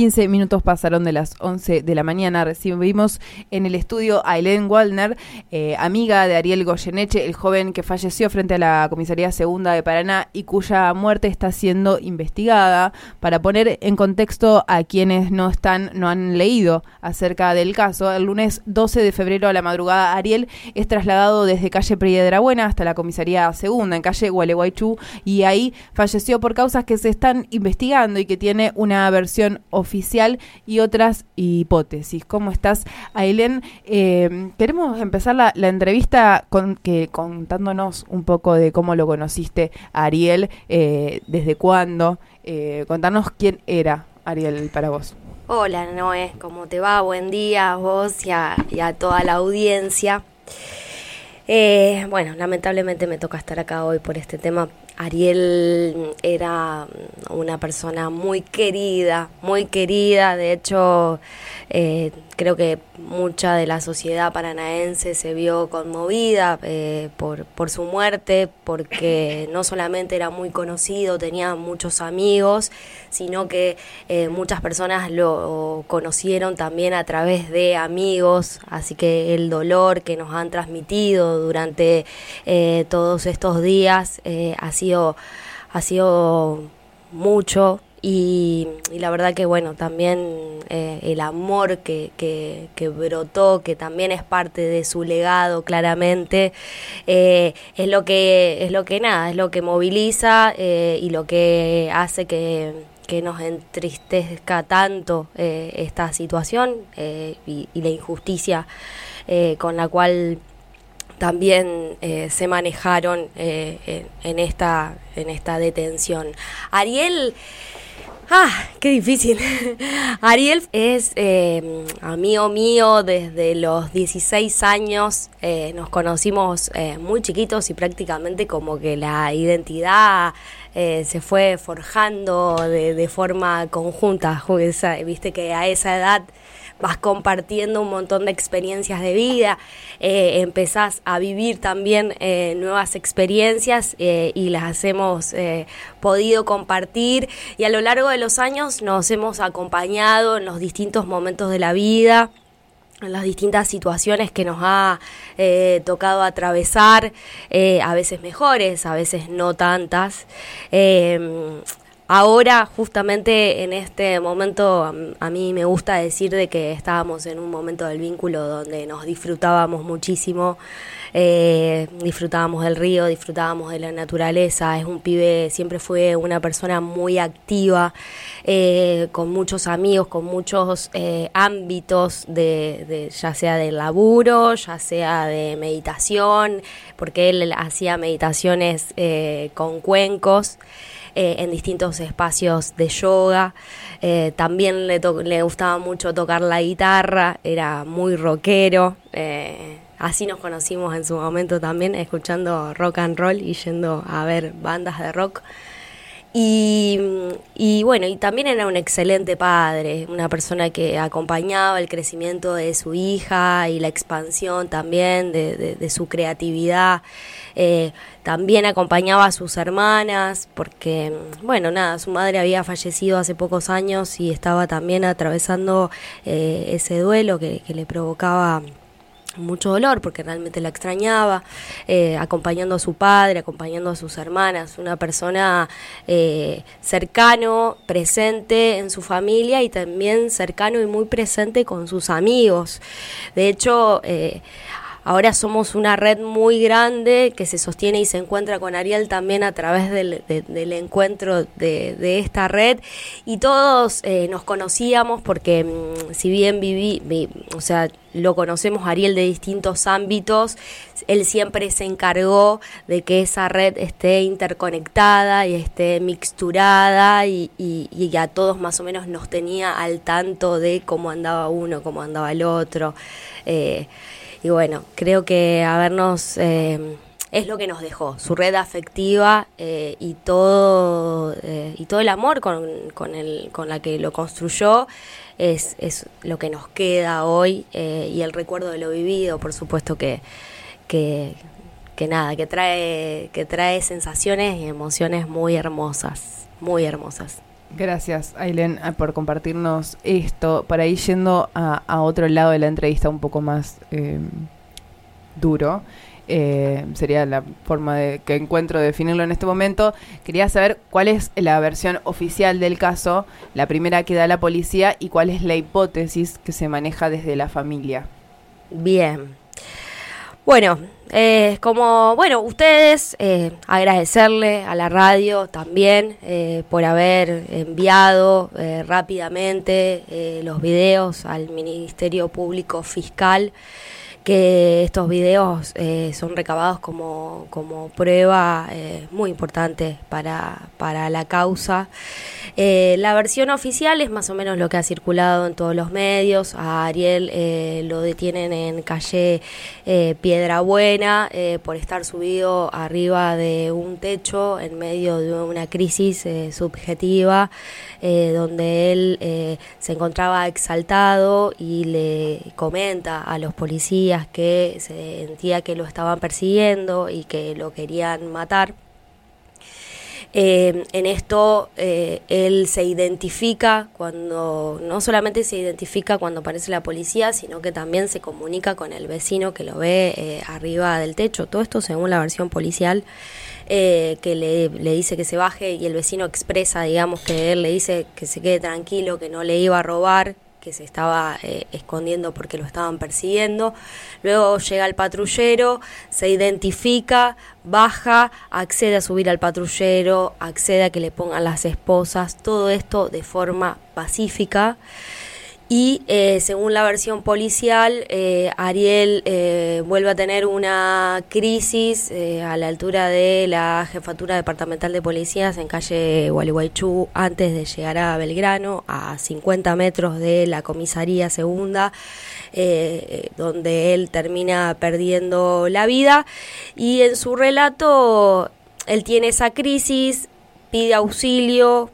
15 minutos pasaron de las 11 de la mañana. Recibimos en el estudio a Helen Waldner, eh, amiga de Ariel Goyeneche, el joven que falleció frente a la Comisaría Segunda de Paraná y cuya muerte está siendo investigada. Para poner en contexto a quienes no están, no han leído acerca del caso, el lunes 12 de febrero a la madrugada, Ariel es trasladado desde calle Buena hasta la Comisaría Segunda, en calle Gualeguaychú, y ahí falleció por causas que se están investigando y que tiene una versión oficial oficial y otras hipótesis. ¿Cómo estás, Ailén? Eh, queremos empezar la, entrevista que, contándonos un poco de cómo lo conociste Ariel, eh, desde cuándo. Eh, contanos quién era Ariel para vos. Hola Noé, ¿cómo te va? Buen día a vos y a, toda la audiencia. bueno, lamentablemente me toca estar acá hoy por este tema Ariel era una persona muy querida, muy querida, de hecho eh, creo que mucha de la sociedad paranaense se vio conmovida eh, por, por su muerte, porque no solamente era muy conocido, tenía muchos amigos, sino que eh, muchas personas lo conocieron también a través de amigos, así que el dolor que nos han transmitido durante todos estos días ha sido ha sido mucho y, la verdad que bueno, también eh, el amor que, brotó, que también es parte de su legado claramente, eh, es lo que, es lo que nada, es lo que moviliza eh, y lo que hace que, que nos entristezca tanto esta situación y, la injusticia con la cual también se manejaron en, esta, en esta detención. Ariel Ah, qué difícil. Ariel es eh, amigo mío desde los 16 años. Eh, nos conocimos eh, muy chiquitos y prácticamente como que la identidad eh, se fue forjando de, de forma conjunta. Viste que a esa edad vas compartiendo un montón de experiencias de vida, eh, empezás a vivir también eh, nuevas experiencias eh, y las hemos podido compartir y a lo largo de los años nos hemos acompañado en los distintos momentos de la vida en las distintas situaciones que nos ha tocado atravesar, a veces mejores, a veces no tantas. Ahora, justamente en este momento, a mí me gusta decir de que estábamos en un momento del vínculo donde nos disfrutábamos muchísimo, eh, disfrutábamos del río, disfrutábamos de la naturaleza. Es un pibe, siempre fue una persona muy activa, eh, con muchos amigos, con muchos eh, ámbitos, de, ya sea de laburo, ya sea de meditación, porque él hacía meditaciones con cuencos. Eh, en distintos espacios de yoga. Eh, también le, le gustaba mucho tocar la guitarra, era muy rockero. Eh, así nos conocimos en su momento también, escuchando rock and roll y yendo a ver bandas de rock. Y, y, bueno, y también era un excelente padre, una persona que acompañaba el crecimiento de su hija y la expansión también de, de, su creatividad. Eh, también acompañaba a sus hermanas, porque, bueno, nada, su madre había fallecido hace pocos años y estaba también atravesando eh, ese duelo que, que le provocaba mucho dolor porque realmente la extrañaba, eh, acompañando a su padre, acompañando a sus hermanas, una persona eh, cercano, presente en su familia y también cercano y muy presente con sus amigos. De hecho, eh, ahora somos una red muy grande que se sostiene y se encuentra con Ariel también a través del, encuentro de, esta red y todos eh, nos conocíamos porque mm, si bien viví, o sea, lo conocemos Ariel de distintos ámbitos, él siempre se encargó de que esa red esté interconectada y esté mixturada y, y, a todos más o menos nos tenía al tanto de cómo andaba uno, cómo andaba el otro. Eh, y bueno, creo que habernos... Eh, es lo que nos dejó, su red afectiva eh, y todo y todo el amor con, con, el, con la que lo construyó es, es lo que nos queda hoy eh, y el recuerdo de lo vivido, por supuesto que, que, nada, que trae, que trae sensaciones y emociones muy hermosas, muy hermosas. Gracias, Ailen, ah, por compartirnos esto. Para ir yendo a, otro lado de la entrevista un poco más eh, duro, eh, sería la forma de, que encuentro de definirlo en este momento. Quería saber cuál es la versión oficial del caso, la primera que da la policía y cuál es la hipótesis que se maneja desde la familia. Bien. Bueno, eh, como, bueno, ustedes, eh, agradecerle a la radio también eh, por haber enviado rápidamente los videos al Ministerio Público Fiscal que estos videos eh, son recabados como, como prueba eh, muy importante para, para la causa. Eh, la versión oficial es más o menos lo que ha circulado en todos los medios. A Ariel lo detienen en calle Piedra Buena por estar subido arriba de un techo en medio de una crisis subjetiva donde él se encontraba exaltado y le comenta a los policías que se sentía que lo estaban persiguiendo y que lo querían matar. Eh, en esto eh, él se identifica cuando, no solamente se identifica cuando aparece la policía, sino que también se comunica con el vecino que lo ve eh, arriba del techo. Todo esto según la versión policial. que le, le, dice que se baje y el vecino expresa, digamos, que él le dice que se quede tranquilo, que no le iba a robar, que se estaba eh, escondiendo porque lo estaban persiguiendo. Luego llega el patrullero, se identifica, baja, accede a subir al patrullero, accede a que le pongan las esposas, todo esto de forma pacífica y eh, según la versión policial, eh, Ariel eh, vuelve a tener una crisis a la altura de la jefatura departamental de policías en calle Gualeguaychú antes de llegar a Belgrano, a 50 metros de la comisaría segunda, donde él termina perdiendo la vida. Y en su relato, él tiene esa crisis, pide auxilio,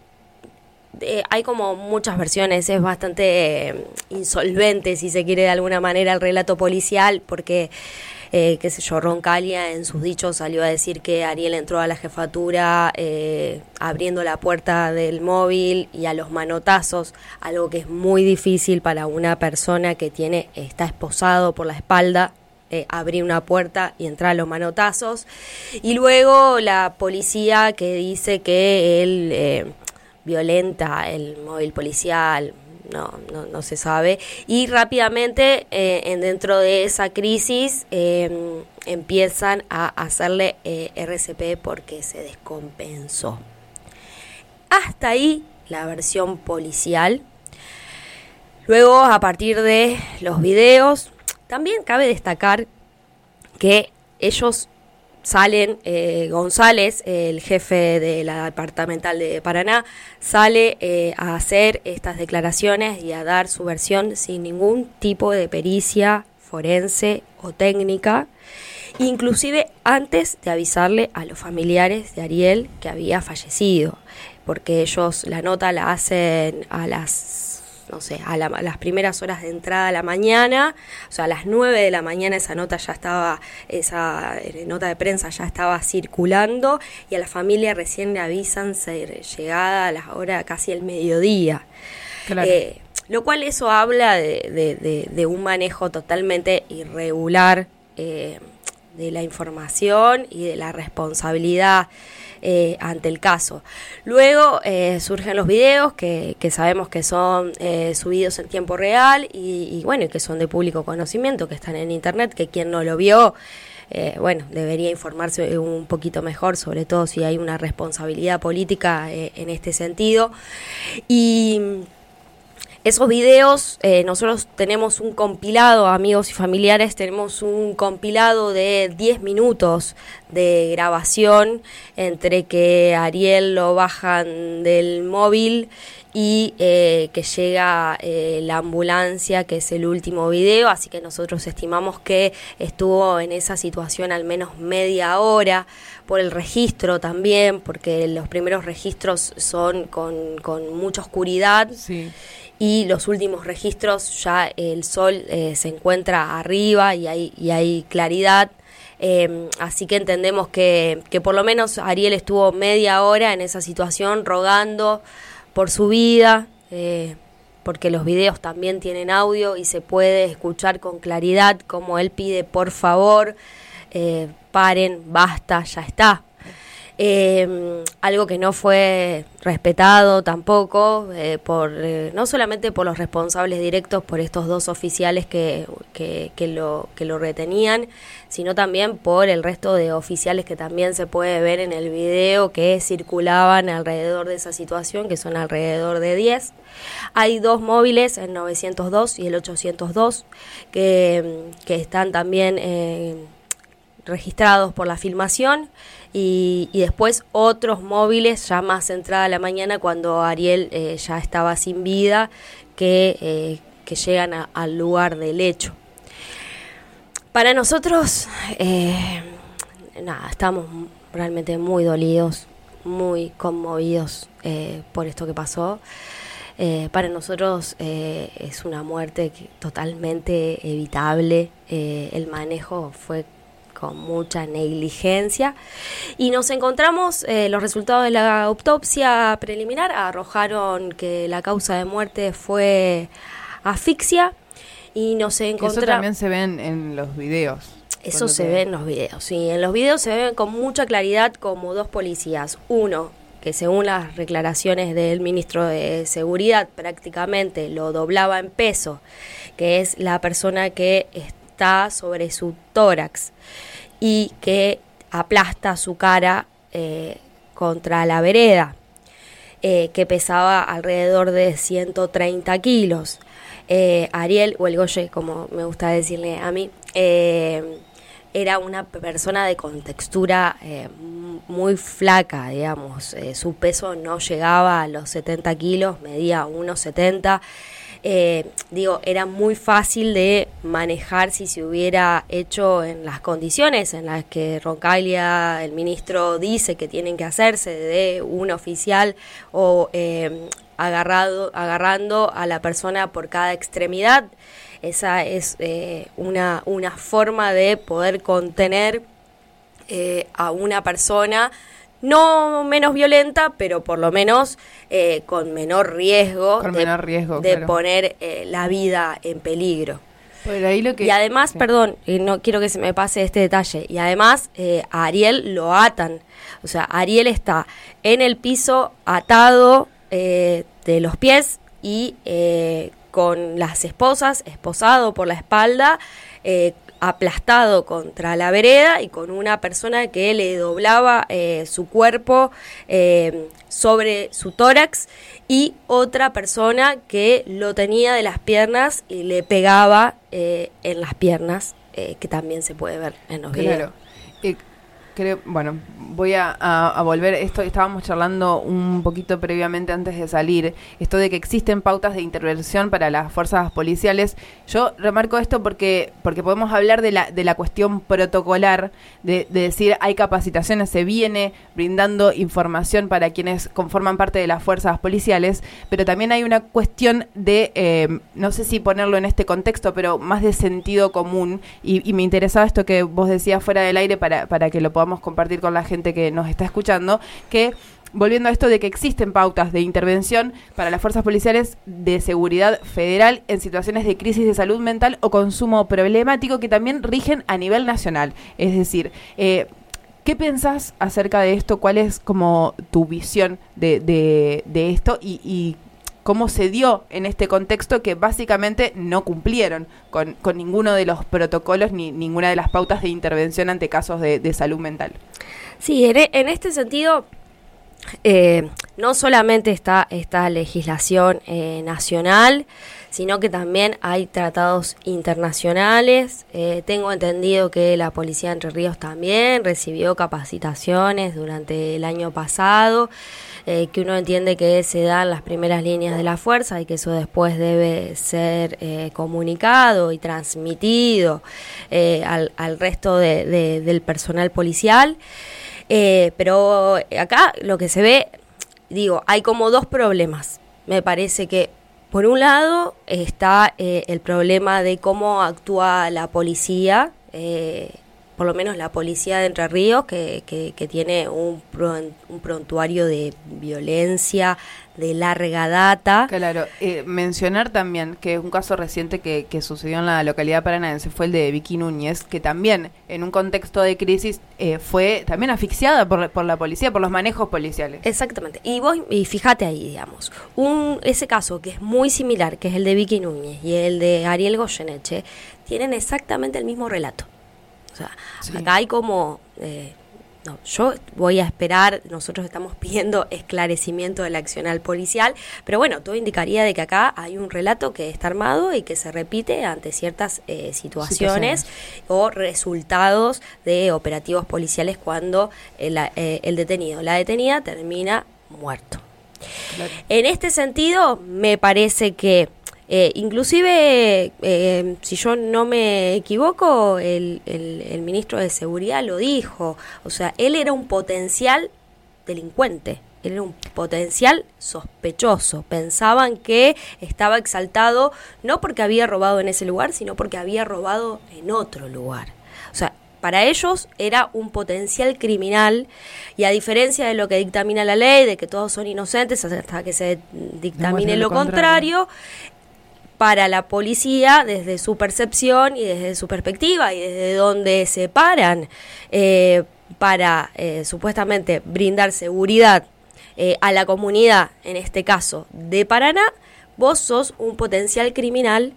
eh, hay como muchas versiones, es bastante eh, insolvente, si se quiere de alguna manera, el relato policial, porque, eh, qué sé yo, Roncalia en sus dichos salió a decir que Ariel entró a la jefatura abriendo la puerta del móvil y a los manotazos, algo que es muy difícil para una persona que tiene está esposado por la espalda, abrir una puerta y entrar a los manotazos. Y luego la policía que dice que él violenta el móvil policial, no, no, no se sabe. Y rápidamente, eh, en dentro de esa crisis, em, empiezan a hacerle eh, RCP porque se descompensó. Hasta ahí la versión policial. Luego, a partir de los videos, también cabe destacar que ellos salen, eh, González, el jefe de la departamental de Paraná, sale eh, a hacer estas declaraciones y a dar su versión sin ningún tipo de pericia forense o técnica, inclusive antes de avisarle a los familiares de Ariel que había fallecido, porque ellos la nota la hacen a las no sé, a, las primeras horas de entrada a la mañana, o sea, a las 9 de la mañana esa nota ya estaba, esa eh, nota de prensa ya estaba circulando y a la familia recién le avisan ser llegada a la hora casi el mediodía. Eh, lo cual eso habla de, un manejo totalmente irregular. Eh, de la información y de la responsabilidad eh, ante el caso. Luego eh, surgen los videos que, sabemos que son eh, subidos en tiempo real y, y, bueno, que son de público conocimiento, que están en internet, que quien no lo vio, bueno, debería informarse un poquito mejor, sobre todo si hay una responsabilidad política en este sentido. Y esos videos, eh, nosotros tenemos un compilado, amigos y familiares, tenemos un compilado de 10 minutos de grabación entre que Ariel lo bajan del móvil y eh, que llega eh, la ambulancia, que es el último video, así que nosotros estimamos que estuvo en esa situación al menos media hora por el registro también, porque los primeros registros son con, con mucha oscuridad. Sí y los últimos registros ya el sol eh, se encuentra arriba y hay, y hay claridad. Em, así que entendemos que, que por lo menos Ariel estuvo media hora en esa situación rogando por su vida, eh, porque los videos también tienen audio y se puede escuchar con claridad como él pide por favor, eh, paren, basta, ya está. Eh, algo que no fue respetado tampoco, eh, por eh, no solamente por los responsables directos, por estos dos oficiales que, que, lo, que lo retenían, sino también por el resto de oficiales que también se puede ver en el video que circulaban alrededor de esa situación, que son alrededor de 10. Hay dos móviles, el 902 y el 802, que, que están también eh, registrados por la filmación y, después otros móviles ya más entrada la mañana cuando Ariel eh, ya estaba sin vida que, eh, que llegan al lugar del hecho. Para nosotros, eh, nada, estamos realmente muy dolidos, muy conmovidos por esto que pasó. para nosotros es una muerte totalmente evitable. el manejo fue con mucha negligencia. Y nos encontramos, eh, los resultados de la autopsia preliminar arrojaron que la causa de muerte fue asfixia y nos encontramos... Eso también se ven en los videos. Eso se ve en los videos, sí. En los videos se ven con mucha claridad como dos policías. Uno, que según las declaraciones del ministro de Seguridad prácticamente lo doblaba en peso, que es la persona que está sobre su tórax y que aplasta su cara eh, contra la vereda, eh, que pesaba alrededor de 130 kilos. Eh, Ariel, o el Goye, como me gusta decirle a mí, era una persona de contextura muy flaca, digamos. su peso no llegaba a los 70 kilos, medía 1,70 eh, digo, era muy fácil de manejar si se hubiera hecho en las condiciones en las que Roncaglia, el ministro, dice que tienen que hacerse de un oficial o eh, agarrado, agarrando a la persona por cada extremidad. Esa es eh, una, una forma de poder contener a una persona no menos violenta, pero por lo menos eh, con menor riesgo, de, poner eh, la vida en peligro. y además, perdón, no quiero que se me pase este detalle, y además eh, a Ariel lo atan, o sea, Ariel está en el piso atado de los pies y con las esposas, esposado por la espalda, aplastado contra la vereda y con una persona que le doblaba eh, su cuerpo eh, sobre su tórax y otra persona que lo tenía de las piernas y le pegaba eh, en las piernas, que también se puede ver en los videos creo, bueno, voy a, volver, esto estábamos charlando un poquito previamente antes de salir, esto de que existen pautas de intervención para las fuerzas policiales. Yo remarco esto porque, porque podemos hablar de la, de la cuestión protocolar, de, decir hay capacitaciones, se viene brindando información para quienes conforman parte de las fuerzas policiales, pero también hay una cuestión de, eh, no sé si ponerlo en este contexto, pero más de sentido común, y, y me interesaba esto que vos decías fuera del aire para, para que lo podamos compartir con la gente que nos está escuchando, que volviendo a esto de que existen pautas de intervención para las fuerzas policiales de seguridad federal en situaciones de crisis de salud mental o consumo problemático que también rigen a nivel nacional. Es decir, eh, ¿Qué pensás acerca de esto? ¿Cuál es como tu visión de, de, esto? Y, cómo se dio en este contexto que básicamente no cumplieron con, con ninguno de los protocolos ni ninguna de las pautas de intervención ante casos de, salud mental. Sí, en, e, este sentido, eh, no solamente está esta legislación eh, nacional, sino que también hay tratados internacionales. Eh, tengo entendido que la Policía de Entre Ríos también recibió capacitaciones durante el año pasado. Eh, que uno entiende que se dan las primeras líneas de la fuerza y que eso después debe ser eh, comunicado y transmitido eh, al, resto de, del personal policial. pero acá lo que se ve, digo, hay como dos problemas. Me parece que por un lado está el problema de cómo actúa la policía por lo menos la policía de Entre Ríos, que, que, tiene un, un, prontuario de violencia de larga data. Claro, eh, mencionar también que un caso reciente que, que, sucedió en la localidad paranaense fue el de Vicky Núñez, que también en un contexto de crisis eh, fue también asfixiada por, por, la policía, por los manejos policiales. Exactamente. Y vos, y fíjate ahí, digamos, un, ese caso que es muy similar, que es el de Vicky Núñez y el de Ariel Goyeneche, tienen exactamente el mismo relato o sea, acá hay como... Eh, no, yo voy a esperar, nosotros estamos pidiendo esclarecimiento del accional policial, pero bueno, todo indicaría de que acá hay un relato que está armado y que se repite ante ciertas eh, situaciones, o resultados de operativos policiales cuando el, eh, el detenido, la detenida termina muerto. En este sentido, me parece que eh, inclusive, eh, si yo no me equivoco, el, el, ministro de Seguridad lo dijo. O sea, él era un potencial delincuente. Él era un potencial sospechoso. Pensaban que estaba exaltado no porque había robado en ese lugar, sino porque había robado en otro lugar. O sea, para ellos era un potencial criminal y a diferencia de lo que dictamina la ley, de que todos son inocentes hasta que se dictamine lo, contrario para la policía desde su percepción y desde su perspectiva y desde donde se paran eh, para eh, supuestamente brindar seguridad eh, a la comunidad, en este caso de Paraná, vos sos un potencial criminal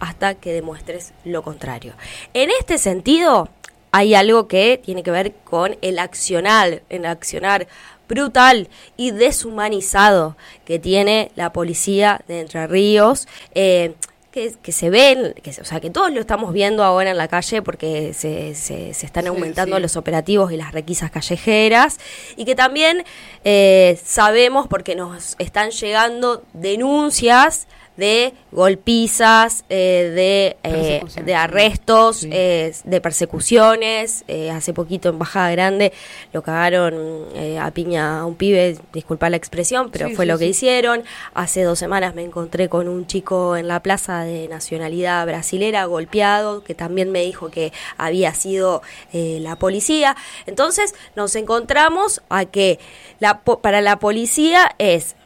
hasta que demuestres lo contrario. En este sentido, hay algo que tiene que ver con el accionar, el accionar brutal y deshumanizado que tiene la policía de Entre Ríos. Eh, que, se ven, que, o sea, que todos lo estamos viendo ahora en la calle porque se, se, están aumentando los operativos y las requisas callejeras y que también eh, sabemos porque nos están llegando denuncias de golpizas, eh, de, eh, de arrestos, eh, de persecuciones. hace poquito en Bajada Grande lo cagaron a piña a un pibe, disculpa la expresión, pero fue lo que hicieron. Hace dos semanas me encontré con un chico en la plaza de nacionalidad brasilera golpeado, que también me dijo que había sido la policía. Entonces nos encontramos a que la, para la policía es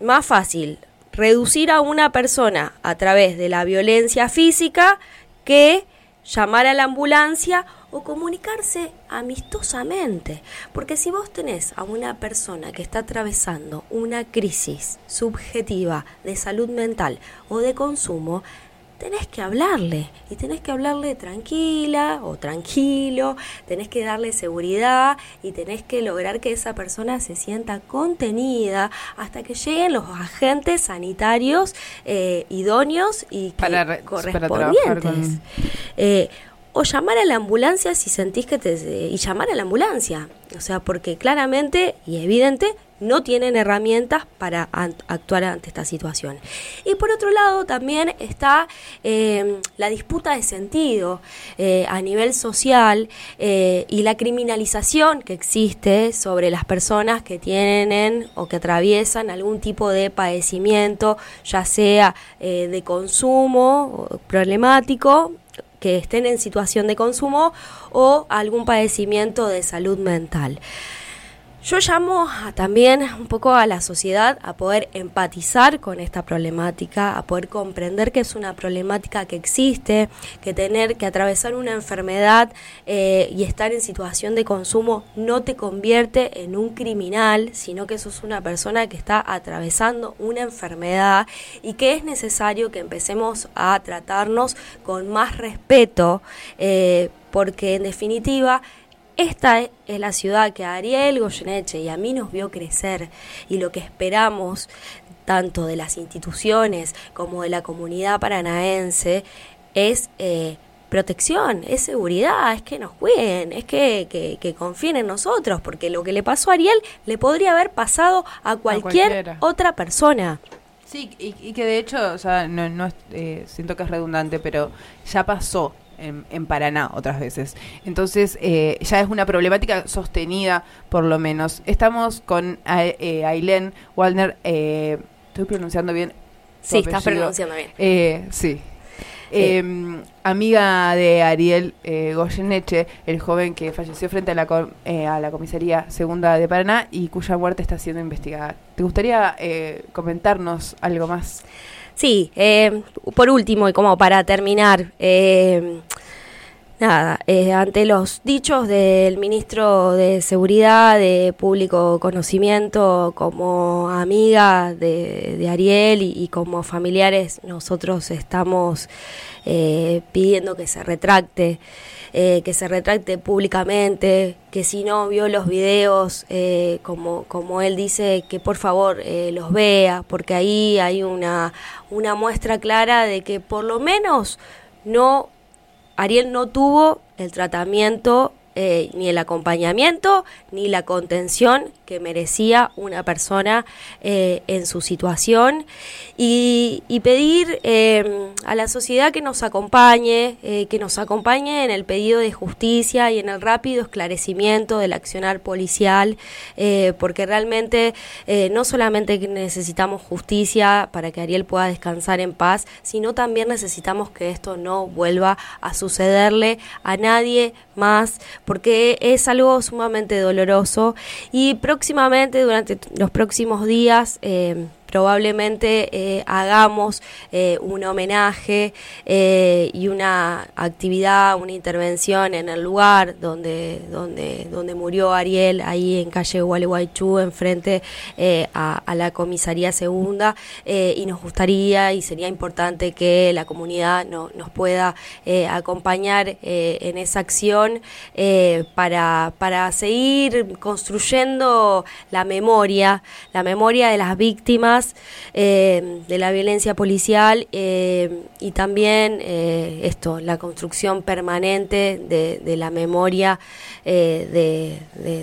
más fácil reducir a una persona a través de la violencia física que llamar a la ambulancia o comunicarse amistosamente. Porque si vos tenés a una persona que está atravesando una crisis subjetiva de salud mental o de consumo, tenés que hablarle y tenés que hablarle tranquila o tranquilo, tenés que darle seguridad y tenés que lograr que esa persona se sienta contenida hasta que lleguen los agentes sanitarios eh, idóneos y correspondientes. Eh, o llamar a la ambulancia si sentís que te... y llamar a la ambulancia. O sea, porque claramente y evidente no tienen herramientas para actuar ante esta situación. Y por otro lado también está eh, la disputa de sentido eh, a nivel social eh, y la criminalización que existe sobre las personas que tienen o que atraviesan algún tipo de padecimiento, ya sea de consumo problemático que estén en situación de consumo o algún padecimiento de salud mental. Yo llamo también un poco a la sociedad a poder empatizar con esta problemática, a poder comprender que es una problemática que existe, que tener que atravesar una enfermedad eh, y estar en situación de consumo no te convierte en un criminal, sino que sos una persona que está atravesando una enfermedad y que es necesario que empecemos a tratarnos con más respeto, eh, porque en definitiva esta es la ciudad que a Ariel Goyeneche y a mí nos vio crecer y lo que esperamos tanto de las instituciones como de la comunidad paranaense es eh, protección, es seguridad, es que nos cuiden, es que, confíen en nosotros, porque lo que le pasó a Ariel le podría haber pasado a cualquier otra persona. Sí, y, que de hecho, o sea, no, no eh, siento que es redundante, pero ya pasó en, Paraná otras veces. Entonces, eh, ya es una problemática sostenida, por lo menos. Estamos con eh, Ailén Waldner, eh, estoy pronunciando bien. Sí, estás pronunciando bien. Eh, sí. Em, amiga de Ariel Goyeneche, el joven que falleció frente a la, a la comisaría segunda de Paraná y cuya muerte está siendo investigada. ¿Te gustaría comentarnos algo más? Sí, eh, por último y como para terminar, eh, nada, eh, ante los dichos del ministro de Seguridad, de Público Conocimiento, como amiga de, Ariel y, como familiares, nosotros estamos pidiendo que se retracte. Eh, que se retracte públicamente, que si no vio los videos, eh, como, como él dice, que por favor eh, los vea, porque ahí hay una, una muestra clara de que por lo menos no, Ariel no tuvo el tratamiento ni el acompañamiento ni la contención que merecía una persona eh, en su situación. Y, pedir eh, a la sociedad que nos acompañe, eh, que nos acompañe en el pedido de justicia y en el rápido esclarecimiento del accionar policial, porque realmente no solamente necesitamos justicia para que Ariel pueda descansar en paz, sino también necesitamos que esto no vuelva a sucederle a nadie más, porque es algo sumamente doloroso. Y próximamente, durante los próximos días, eh, probablemente eh, hagamos eh, un homenaje eh, y una actividad, una intervención en el lugar donde, donde, donde murió Ariel, ahí en calle Gualeguaychú, enfrente a, a, la comisaría segunda, y nos gustaría y sería importante que la comunidad no, nos pueda acompañar en esa acción para, para seguir construyendo la memoria, la memoria de las víctimas eh, de la violencia policial eh, y también eh, esto, la construcción permanente de, la memoria de,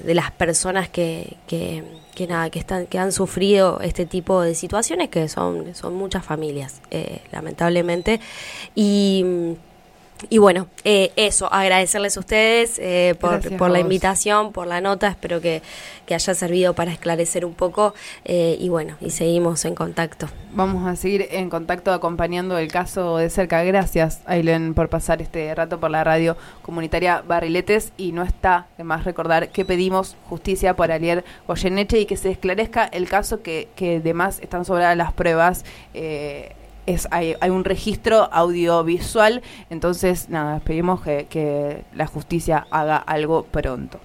las personas que, que, nada, que, están, que han sufrido este tipo de situaciones, que son, son muchas familias, lamentablemente. Y y bueno, eh, eso, agradecerles a ustedes eh, por, la invitación, por la nota, espero que, haya servido para esclarecer un poco eh, y bueno, y seguimos en contacto. Vamos a seguir en contacto acompañando el caso de cerca. Gracias, Ailen, por pasar este rato por la radio comunitaria Barriletes y no está de más recordar que pedimos justicia por Ariel Goyeneche y que se esclarezca el caso que, que demás están sobradas las pruebas. Eh, es, hay, hay, un registro audiovisual, entonces nada, pedimos que, que la justicia haga algo pronto.